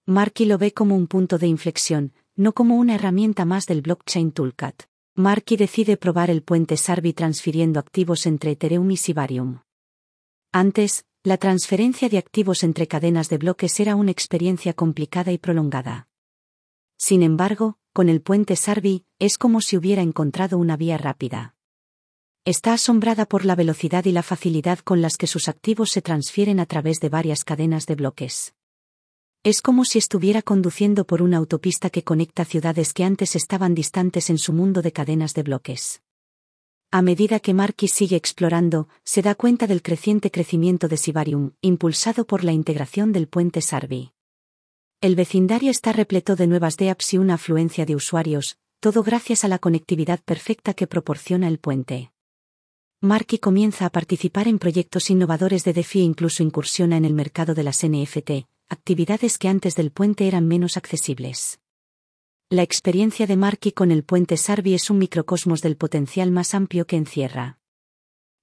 A: Marky lo ve como un punto de inflexión, no como una herramienta más del blockchain toolkit. Marky decide probar el puente Sarvi transfiriendo activos entre Ethereum y Sibarium. Antes, la transferencia de activos entre cadenas de bloques era una experiencia complicada y prolongada. Sin embargo, con el puente Sarvi, es como si hubiera encontrado una vía rápida. Está asombrada por la velocidad y la facilidad con las que sus activos se transfieren a través de varias cadenas de bloques. Es como si estuviera conduciendo por una autopista que conecta ciudades que antes estaban distantes en su mundo de cadenas de bloques. A medida que Marquis sigue explorando, se da cuenta del creciente crecimiento de Sibarium, impulsado por la integración del puente Sarvi. El vecindario está repleto de nuevas DApps y una afluencia de usuarios, todo gracias a la conectividad perfecta que proporciona el puente. Marky comienza a participar en proyectos innovadores de DeFi e incluso incursiona en el mercado de las NFT, actividades que antes del puente eran menos accesibles. La experiencia de Marky con el puente Sarvi es un microcosmos del potencial más amplio que encierra.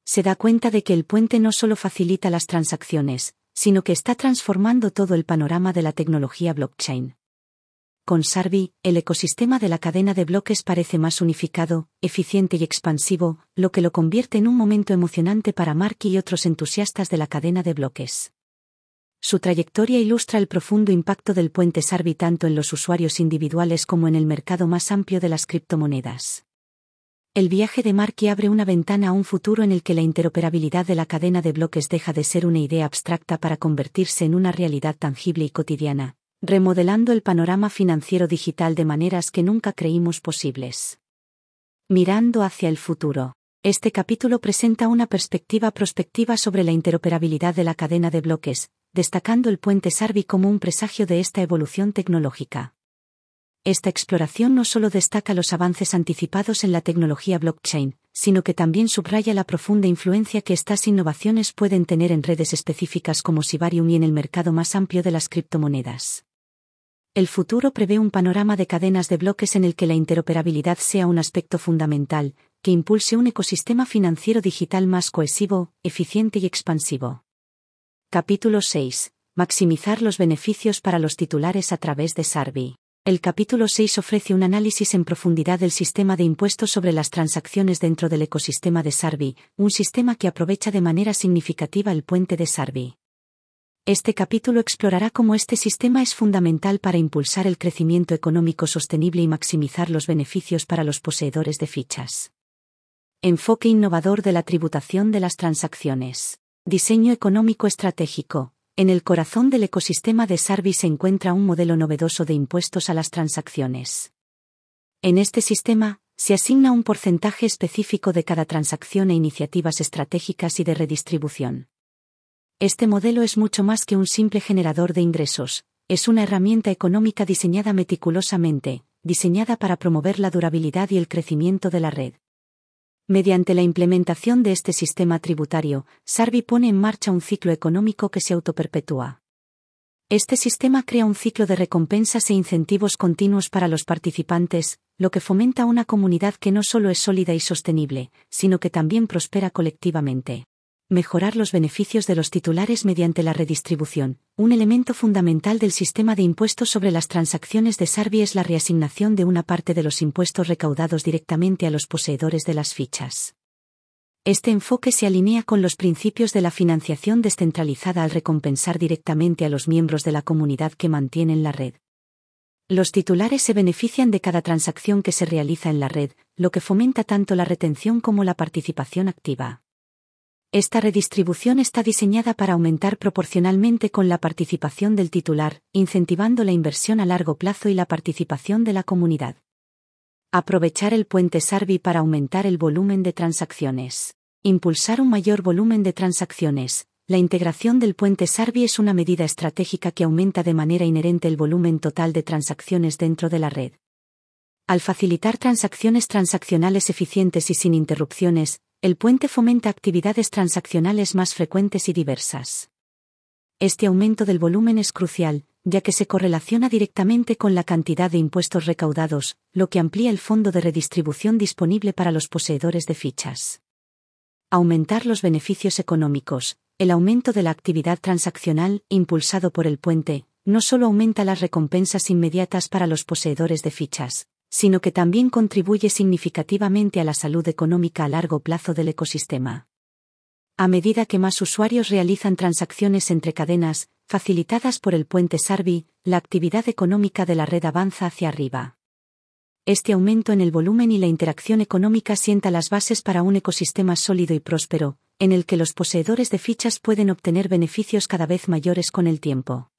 A: Se da cuenta de que el puente no solo facilita las transacciones, sino que está transformando todo el panorama de la tecnología blockchain. Con Sarvi, el ecosistema de la cadena de bloques parece más unificado, eficiente y expansivo, lo que lo convierte en un momento emocionante para Mark y otros entusiastas de la cadena de bloques. Su trayectoria ilustra el profundo impacto del puente Sarvi tanto en los usuarios individuales como en el mercado más amplio de las criptomonedas. El viaje de Marky abre una ventana a un futuro en el que la interoperabilidad de la cadena de bloques deja de ser una idea abstracta para convertirse en una realidad tangible y cotidiana, remodelando el panorama financiero digital de maneras que nunca creímos posibles. Mirando hacia el futuro. Este capítulo presenta una perspectiva prospectiva sobre la interoperabilidad de la cadena de bloques, destacando el puente Sarvi como un presagio de esta evolución tecnológica. Esta exploración no solo destaca los avances anticipados en la tecnología blockchain, sino que también subraya la profunda influencia que estas innovaciones pueden tener en redes específicas como Sibarium y en el mercado más amplio de las criptomonedas. El futuro prevé un panorama de cadenas de bloques en el que la interoperabilidad sea un aspecto fundamental, que impulse un ecosistema financiero digital más cohesivo, eficiente y expansivo. Capítulo 6. Maximizar los beneficios para los titulares a través de Sarvi. El capítulo 6 ofrece un análisis en profundidad del sistema de impuestos sobre las transacciones dentro del ecosistema de Sarvi, un sistema que aprovecha de manera significativa el puente de Sarvi. Este capítulo explorará cómo este sistema es fundamental para impulsar el crecimiento económico sostenible y maximizar los beneficios para los poseedores de fichas. Enfoque innovador de la tributación de las transacciones. Diseño económico estratégico. En el corazón del ecosistema de Sarvi se encuentra un modelo novedoso de impuestos a las transacciones. En este sistema, se asigna un porcentaje específico de cada transacción e iniciativas estratégicas y de redistribución. Este modelo es mucho más que un simple generador de ingresos, es una herramienta económica diseñada meticulosamente, diseñada para promover la durabilidad y el crecimiento de la red. Mediante la implementación de este sistema tributario, Sarvi pone en marcha un ciclo económico que se autoperpetúa. Este sistema crea un ciclo de recompensas e incentivos continuos para los participantes, lo que fomenta una comunidad que no solo es sólida y sostenible, sino que también prospera colectivamente mejorar los beneficios de los titulares mediante la redistribución. Un elemento fundamental del sistema de impuestos sobre las transacciones de Sarvi es la reasignación de una parte de los impuestos recaudados directamente a los poseedores de las fichas. Este enfoque se alinea con los principios de la financiación descentralizada al recompensar directamente a los miembros de la comunidad que mantienen la red. Los titulares se benefician de cada transacción que se realiza en la red, lo que fomenta tanto la retención como la participación activa. Esta redistribución está diseñada para aumentar proporcionalmente con la participación del titular, incentivando la inversión a largo plazo y la participación de la comunidad. Aprovechar el puente Sarvi para aumentar el volumen de transacciones. Impulsar un mayor volumen de transacciones. La integración del puente Sarvi es una medida estratégica que aumenta de manera inherente el volumen total de transacciones dentro de la red. Al facilitar transacciones transaccionales eficientes y sin interrupciones, el puente fomenta actividades transaccionales más frecuentes y diversas. Este aumento del volumen es crucial, ya que se correlaciona directamente con la cantidad de impuestos recaudados, lo que amplía el fondo de redistribución disponible para los poseedores de fichas. Aumentar los beneficios económicos. El aumento de la actividad transaccional, impulsado por el puente, no solo aumenta las recompensas inmediatas para los poseedores de fichas, sino que también contribuye significativamente a la salud económica a largo plazo del ecosistema. A medida que más usuarios realizan transacciones entre cadenas, facilitadas por el puente Sarvi, la actividad económica de la red avanza hacia arriba. Este aumento en el volumen y la interacción económica sienta las bases para un ecosistema sólido y próspero, en el que los poseedores de fichas pueden obtener beneficios cada vez mayores con el tiempo.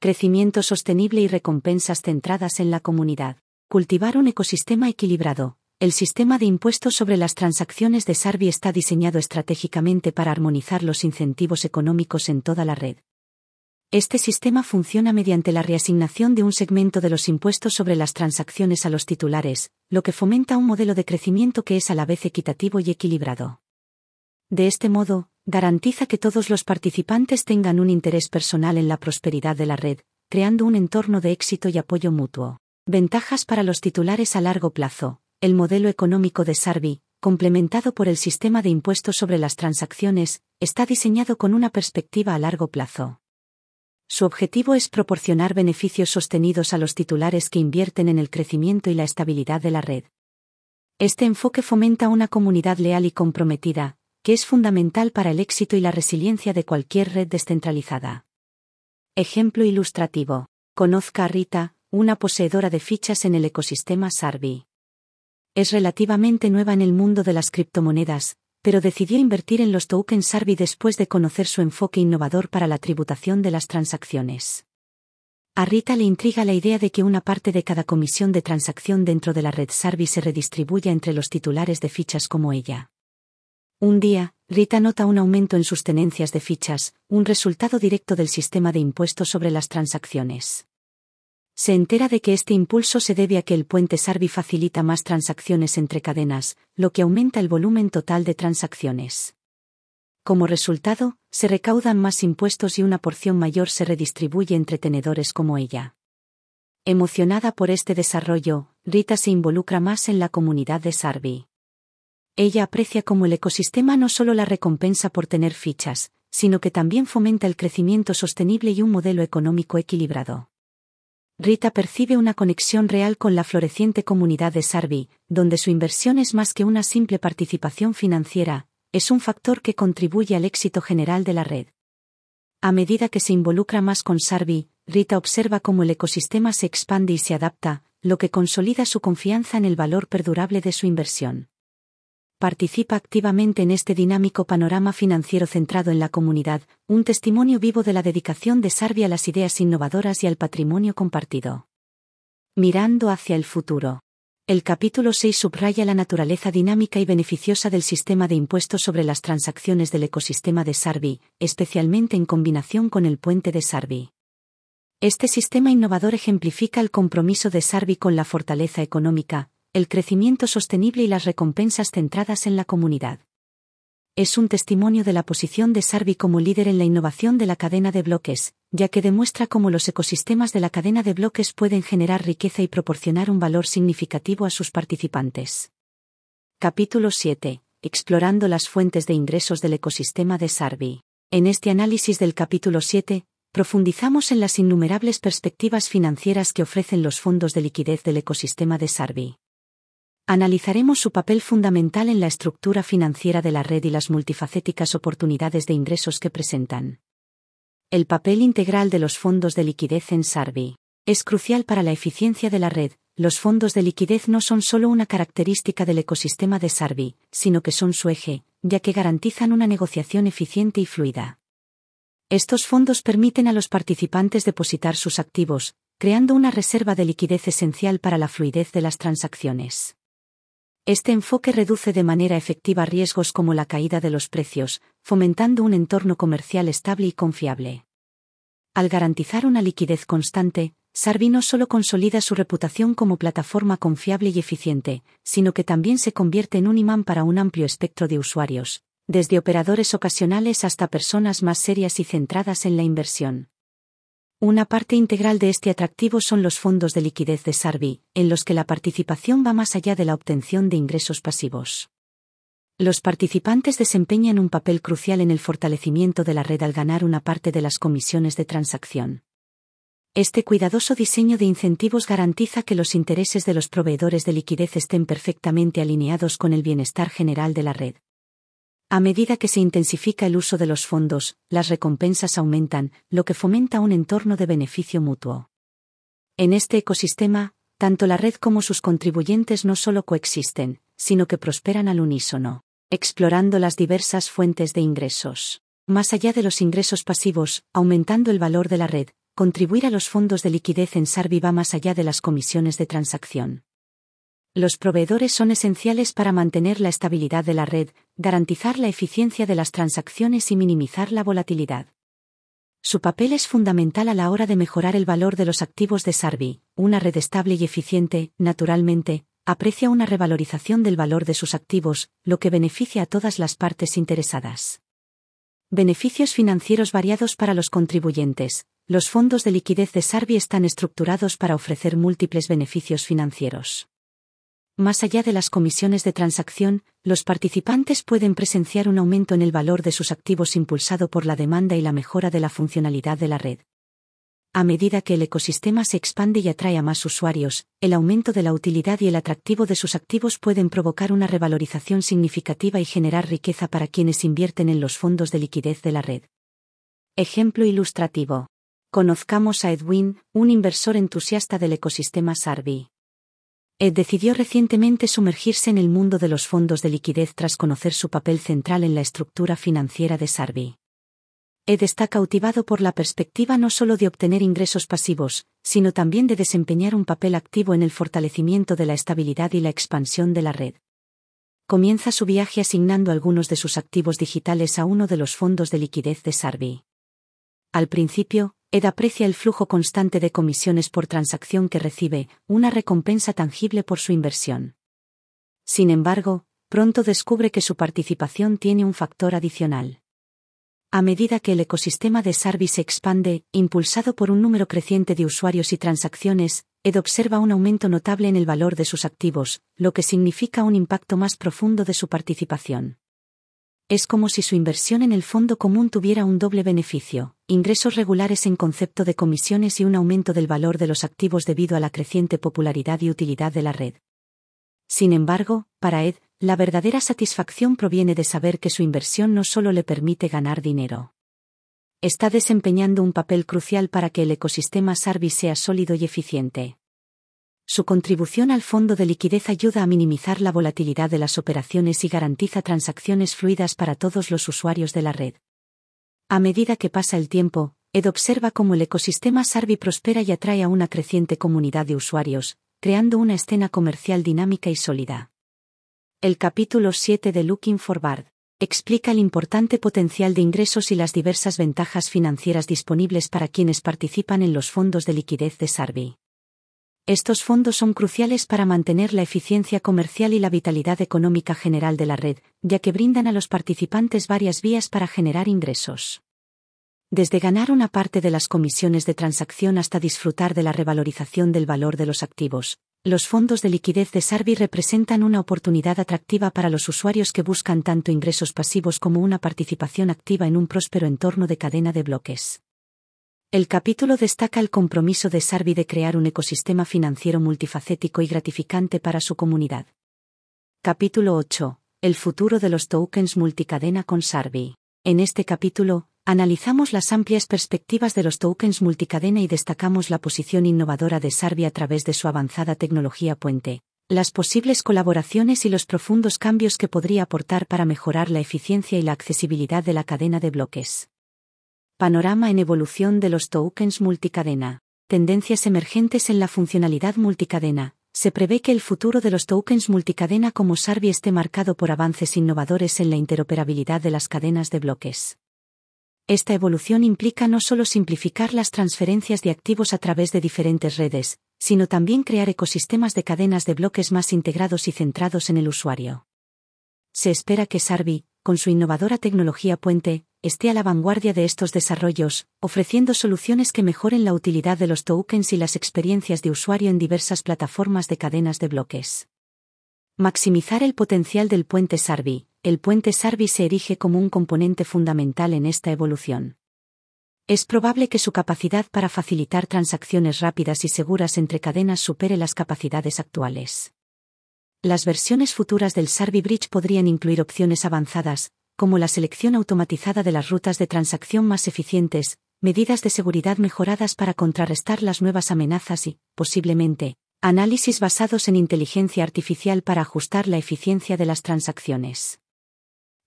A: Crecimiento sostenible y recompensas centradas en la comunidad. Cultivar un ecosistema equilibrado. El sistema de impuestos sobre las transacciones de Sarbi está diseñado estratégicamente para armonizar los incentivos económicos en toda la red. Este sistema funciona mediante la reasignación de un segmento de los impuestos sobre las transacciones a los titulares, lo que fomenta un modelo de crecimiento que es a la vez equitativo y equilibrado. De este modo, garantiza que todos los participantes tengan un interés personal en la prosperidad de la red, creando un entorno de éxito y apoyo mutuo. Ventajas para los titulares a largo plazo. El modelo económico de Sarbi, complementado por el sistema de impuestos sobre las transacciones, está diseñado con una perspectiva a largo plazo. Su objetivo es proporcionar beneficios sostenidos a los titulares que invierten en el crecimiento y la estabilidad de la red. Este enfoque fomenta una comunidad leal y comprometida, que es fundamental para el éxito y la resiliencia de cualquier red descentralizada. Ejemplo ilustrativo. Conozca a Rita, una poseedora de fichas en el ecosistema Sarbi. Es relativamente nueva en el mundo de las criptomonedas, pero decidió invertir en los tokens Sarbi después de conocer su enfoque innovador para la tributación de las transacciones. A Rita le intriga la idea de que una parte de cada comisión de transacción dentro de la red Sarbi se redistribuya entre los titulares de fichas como ella. Un día, Rita nota un aumento en sus tenencias de fichas, un resultado directo del sistema de impuestos sobre las transacciones se entera de que este impulso se debe a que el puente Sarbi facilita más transacciones entre cadenas, lo que aumenta el volumen total de transacciones. Como resultado, se recaudan más impuestos y una porción mayor se redistribuye entre tenedores como ella. Emocionada por este desarrollo, Rita se involucra más en la comunidad de Sarbi. Ella aprecia cómo el ecosistema no solo la recompensa por tener fichas, sino que también fomenta el crecimiento sostenible y un modelo económico equilibrado. Rita percibe una conexión real con la floreciente comunidad de Sarbi, donde su inversión es más que una simple participación financiera, es un factor que contribuye al éxito general de la red. A medida que se involucra más con Sarbi, Rita observa cómo el ecosistema se expande y se adapta, lo que consolida su confianza en el valor perdurable de su inversión participa activamente en este dinámico panorama financiero centrado en la comunidad, un testimonio vivo de la dedicación de Sarbi a las ideas innovadoras y al patrimonio compartido. Mirando hacia el futuro. El capítulo 6 subraya la naturaleza dinámica y beneficiosa del sistema de impuestos sobre las transacciones del ecosistema de Sarbi, especialmente en combinación con el puente de Sarbi. Este sistema innovador ejemplifica el compromiso de Sarbi con la fortaleza económica, el crecimiento sostenible y las recompensas centradas en la comunidad. Es un testimonio de la posición de Sarbi como líder en la innovación de la cadena de bloques, ya que demuestra cómo los ecosistemas de la cadena de bloques pueden generar riqueza y proporcionar un valor significativo a sus participantes. Capítulo 7. Explorando las fuentes de ingresos del ecosistema de Sarbi. En este análisis del capítulo 7, profundizamos en las innumerables perspectivas financieras que ofrecen los fondos de liquidez del ecosistema de Sarbi. Analizaremos su papel fundamental en la estructura financiera de la red y las multifacéticas oportunidades de ingresos que presentan. El papel integral de los fondos de liquidez en Sarbi es crucial para la eficiencia de la red. Los fondos de liquidez no son solo una característica del ecosistema de Sarbi, sino que son su eje, ya que garantizan una negociación eficiente y fluida. Estos fondos permiten a los participantes depositar sus activos, creando una reserva de liquidez esencial para la fluidez de las transacciones. Este enfoque reduce de manera efectiva riesgos como la caída de los precios, fomentando un entorno comercial estable y confiable. Al garantizar una liquidez constante, Sarbi no solo consolida su reputación como plataforma confiable y eficiente, sino que también se convierte en un imán para un amplio espectro de usuarios, desde operadores ocasionales hasta personas más serias y centradas en la inversión. Una parte integral de este atractivo son los fondos de liquidez de Sarbi, en los que la participación va más allá de la obtención de ingresos pasivos. Los participantes desempeñan un papel crucial en el fortalecimiento de la red al ganar una parte de las comisiones de transacción. Este cuidadoso diseño de incentivos garantiza que los intereses de los proveedores de liquidez estén perfectamente alineados con el bienestar general de la red. A medida que se intensifica el uso de los fondos, las recompensas aumentan, lo que fomenta un entorno de beneficio mutuo. En este ecosistema, tanto la red como sus contribuyentes no solo coexisten, sino que prosperan al unísono, explorando las diversas fuentes de ingresos. Más allá de los ingresos pasivos, aumentando el valor de la red, contribuir a los fondos de liquidez en Sarvi va más allá de las comisiones de transacción. Los proveedores son esenciales para mantener la estabilidad de la red, garantizar la eficiencia de las transacciones y minimizar la volatilidad. Su papel es fundamental a la hora de mejorar el valor de los activos de Sarvi. Una red estable y eficiente, naturalmente, aprecia una revalorización del valor de sus activos, lo que beneficia a todas las partes interesadas. Beneficios financieros variados para los contribuyentes. Los fondos de liquidez de Sarvi están estructurados para ofrecer múltiples beneficios financieros. Más allá de las comisiones de transacción, los participantes pueden presenciar un aumento en el valor de sus activos impulsado por la demanda y la mejora de la funcionalidad de la red. A medida que el ecosistema se expande y atrae a más usuarios, el aumento de la utilidad y el atractivo de sus activos pueden provocar una revalorización significativa y generar riqueza para quienes invierten en los fondos de liquidez de la red. Ejemplo ilustrativo. Conozcamos a Edwin, un inversor entusiasta del ecosistema Sarvi. Ed decidió recientemente sumergirse en el mundo de los fondos de liquidez tras conocer su papel central en la estructura financiera de Sarvi. Ed está cautivado por la perspectiva no solo de obtener ingresos pasivos, sino también de desempeñar un papel activo en el fortalecimiento de la estabilidad y la expansión de la red. Comienza su viaje asignando algunos de sus activos digitales a uno de los fondos de liquidez de Sarvi. Al principio, Ed aprecia el flujo constante de comisiones por transacción que recibe, una recompensa tangible por su inversión. Sin embargo, pronto descubre que su participación tiene un factor adicional. A medida que el ecosistema de Sarvi se expande, impulsado por un número creciente de usuarios y transacciones, Ed observa un aumento notable en el valor de sus activos, lo que significa un impacto más profundo de su participación. Es como si su inversión en el fondo común tuviera un doble beneficio, ingresos regulares en concepto de comisiones y un aumento del valor de los activos debido a la creciente popularidad y utilidad de la red. Sin embargo, para Ed, la verdadera satisfacción proviene de saber que su inversión no solo le permite ganar dinero. Está desempeñando un papel crucial para que el ecosistema Sarvi sea sólido y eficiente. Su contribución al fondo de liquidez ayuda a minimizar la volatilidad de las operaciones y garantiza transacciones fluidas para todos los usuarios de la red. A medida que pasa el tiempo, Ed observa cómo el ecosistema Sarvi prospera y atrae a una creciente comunidad de usuarios, creando una escena comercial dinámica y sólida. El capítulo 7 de Looking Forward explica el importante potencial de ingresos y las diversas ventajas financieras disponibles para quienes participan en los fondos de liquidez de Sarvi. Estos fondos son cruciales para mantener la eficiencia comercial y la vitalidad económica general de la red, ya que brindan a los participantes varias vías para generar ingresos. Desde ganar una parte de las comisiones de transacción hasta disfrutar de la revalorización del valor de los activos, los fondos de liquidez de Sarvi representan una oportunidad atractiva para los usuarios que buscan tanto ingresos pasivos como una participación activa en un próspero entorno de cadena de bloques. El capítulo destaca el compromiso de Sarvi de crear un ecosistema financiero multifacético y gratificante para su comunidad. Capítulo 8. El futuro de los tokens multicadena con Sarvi. En este capítulo, analizamos las amplias perspectivas de los tokens multicadena y destacamos la posición innovadora de Sarvi a través de su avanzada tecnología puente, las posibles colaboraciones y los profundos cambios que podría aportar para mejorar la eficiencia y la accesibilidad de la cadena de bloques. Panorama en evolución de los tokens multicadena. Tendencias emergentes en la funcionalidad multicadena. Se prevé que el futuro de los tokens multicadena como Sarvi esté marcado por avances innovadores en la interoperabilidad de las cadenas de bloques. Esta evolución implica no solo simplificar las transferencias de activos a través de diferentes redes, sino también crear ecosistemas de cadenas de bloques más integrados y centrados en el usuario. Se espera que Sarvi, con su innovadora tecnología puente, esté a la vanguardia de estos desarrollos, ofreciendo soluciones que mejoren la utilidad de los tokens y las experiencias de usuario en diversas plataformas de cadenas de bloques. Maximizar el potencial del puente Sarvi. El puente Sarvi se erige como un componente fundamental en esta evolución. Es probable que su capacidad para facilitar transacciones rápidas y seguras entre cadenas supere las capacidades actuales. Las versiones futuras del Sarvi Bridge podrían incluir opciones avanzadas, como la selección automatizada de las rutas de transacción más eficientes, medidas de seguridad mejoradas para contrarrestar las nuevas amenazas y, posiblemente, Análisis basados en inteligencia artificial para ajustar la eficiencia de las transacciones.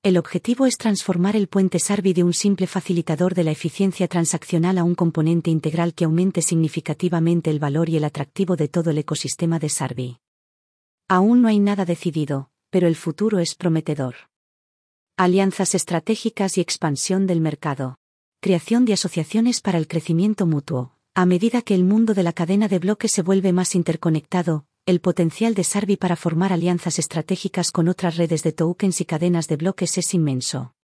A: El objetivo es transformar el puente Sarbi de un simple facilitador de la eficiencia transaccional a un componente integral que aumente significativamente el valor y el atractivo de todo el ecosistema de Sarbi. Aún no hay nada decidido, pero el futuro es prometedor. Alianzas estratégicas y expansión del mercado. Creación de asociaciones para el crecimiento mutuo. A medida que el mundo de la cadena de bloques se vuelve más interconectado, el potencial de Sarbi para formar alianzas estratégicas con otras redes de tokens y cadenas de bloques es inmenso.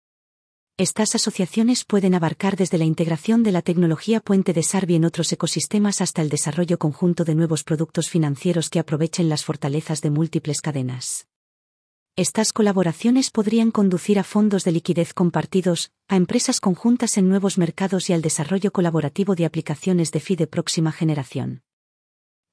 A: Estas asociaciones pueden abarcar desde la integración de la tecnología puente de Sarbi en otros ecosistemas hasta el desarrollo conjunto de nuevos productos financieros que aprovechen las fortalezas de múltiples cadenas. Estas colaboraciones podrían conducir a fondos de liquidez compartidos, a empresas conjuntas en nuevos mercados y al desarrollo colaborativo de aplicaciones de FI de próxima generación.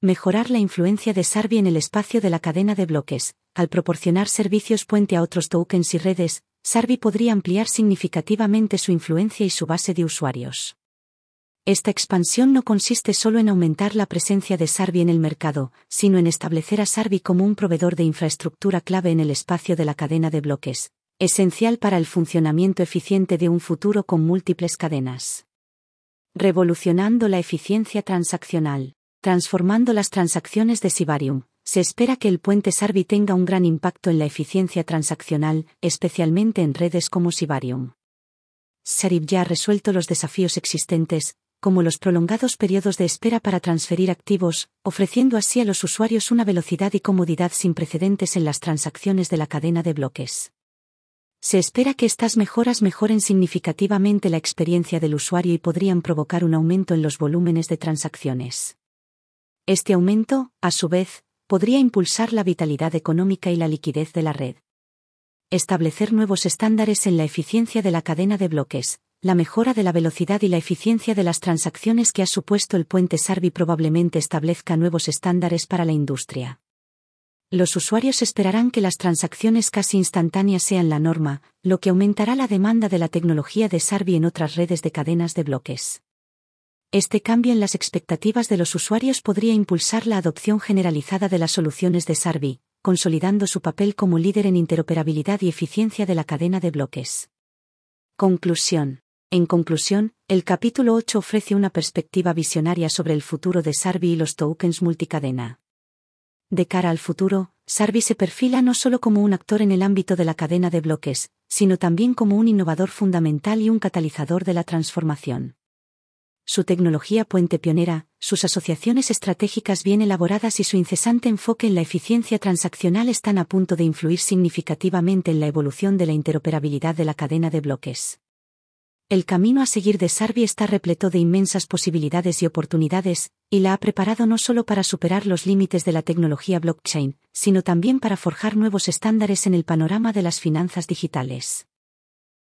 A: Mejorar la influencia de Sarbi en el espacio de la cadena de bloques. Al proporcionar servicios puente a otros tokens y redes, Sarbi podría ampliar significativamente su influencia y su base de usuarios. Esta expansión no consiste solo en aumentar la presencia de Sarbi en el mercado, sino en establecer a Sarbi como un proveedor de infraestructura clave en el espacio de la cadena de bloques, esencial para el funcionamiento eficiente de un futuro con múltiples cadenas. Revolucionando la eficiencia transaccional. Transformando las transacciones de Sibarium, se espera que el puente Sarbi tenga un gran impacto en la eficiencia transaccional, especialmente en redes como Sibarium. Sarib ya ha resuelto los desafíos existentes, como los prolongados periodos de espera para transferir activos, ofreciendo así a los usuarios una velocidad y comodidad sin precedentes en las transacciones de la cadena de bloques. Se espera que estas mejoras mejoren significativamente la experiencia del usuario y podrían provocar un aumento en los volúmenes de transacciones. Este aumento, a su vez, podría impulsar la vitalidad económica y la liquidez de la red. Establecer nuevos estándares en la eficiencia de la cadena de bloques, la mejora de la velocidad y la eficiencia de las transacciones que ha supuesto el puente Sarbi probablemente establezca nuevos estándares para la industria. Los usuarios esperarán que las transacciones casi instantáneas sean la norma, lo que aumentará la demanda de la tecnología de Sarbi en otras redes de cadenas de bloques. Este cambio en las expectativas de los usuarios podría impulsar la adopción generalizada de las soluciones de Sarbi, consolidando su papel como líder en interoperabilidad y eficiencia de la cadena de bloques. Conclusión. En conclusión, el capítulo 8 ofrece una perspectiva visionaria sobre el futuro de Sarbi y los tokens multicadena. De cara al futuro, Sarbi se perfila no solo como un actor en el ámbito de la cadena de bloques, sino también como un innovador fundamental y un catalizador de la transformación su tecnología puente pionera, sus asociaciones estratégicas bien elaboradas y su incesante enfoque en la eficiencia transaccional están a punto de influir significativamente en la evolución de la interoperabilidad de la cadena de bloques. El camino a seguir de Sarbi está repleto de inmensas posibilidades y oportunidades, y la ha preparado no solo para superar los límites de la tecnología blockchain, sino también para forjar nuevos estándares en el panorama de las finanzas digitales.